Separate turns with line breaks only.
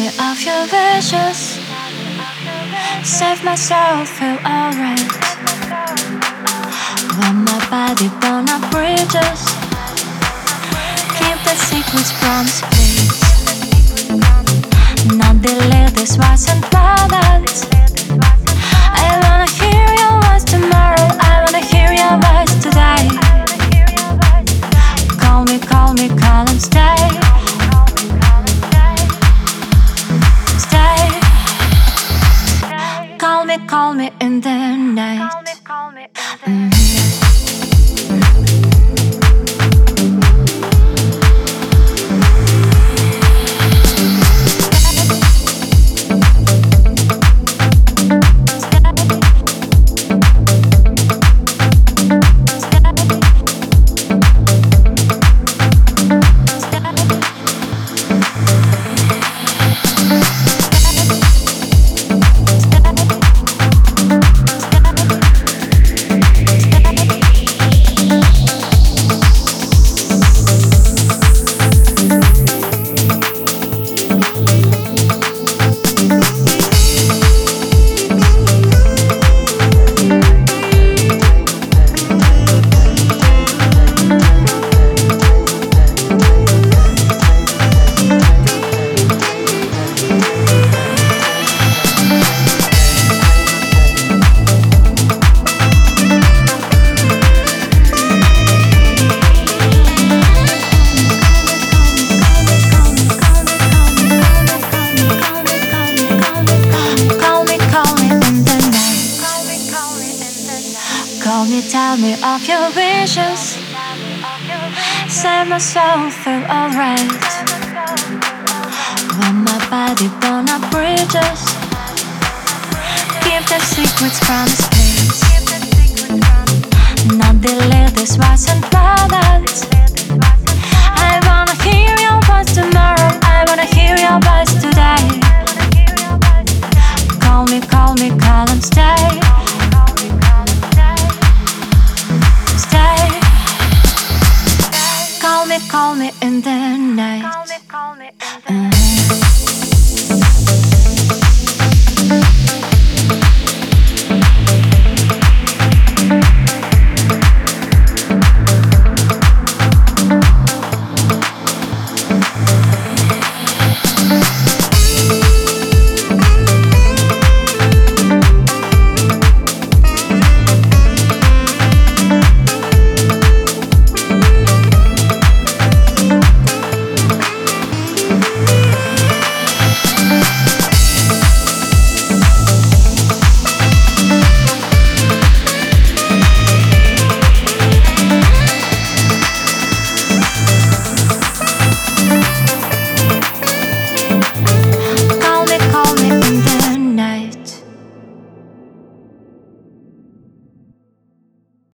me off your wishes. Save myself, feel alright. When my body burn up bridges, keep the secrets from space. Not delay this was and planned. I wanna hear your voice tomorrow. I wanna hear your voice today. Call me, call me, call and stay. Call me, call me in the night. Mhm. Call me, tell me of your wishes. Set myself feel alright. When my body burn up bridges, keep the secrets from space. Not delete this wasn't planets. Call me, call me in the night. Mhm.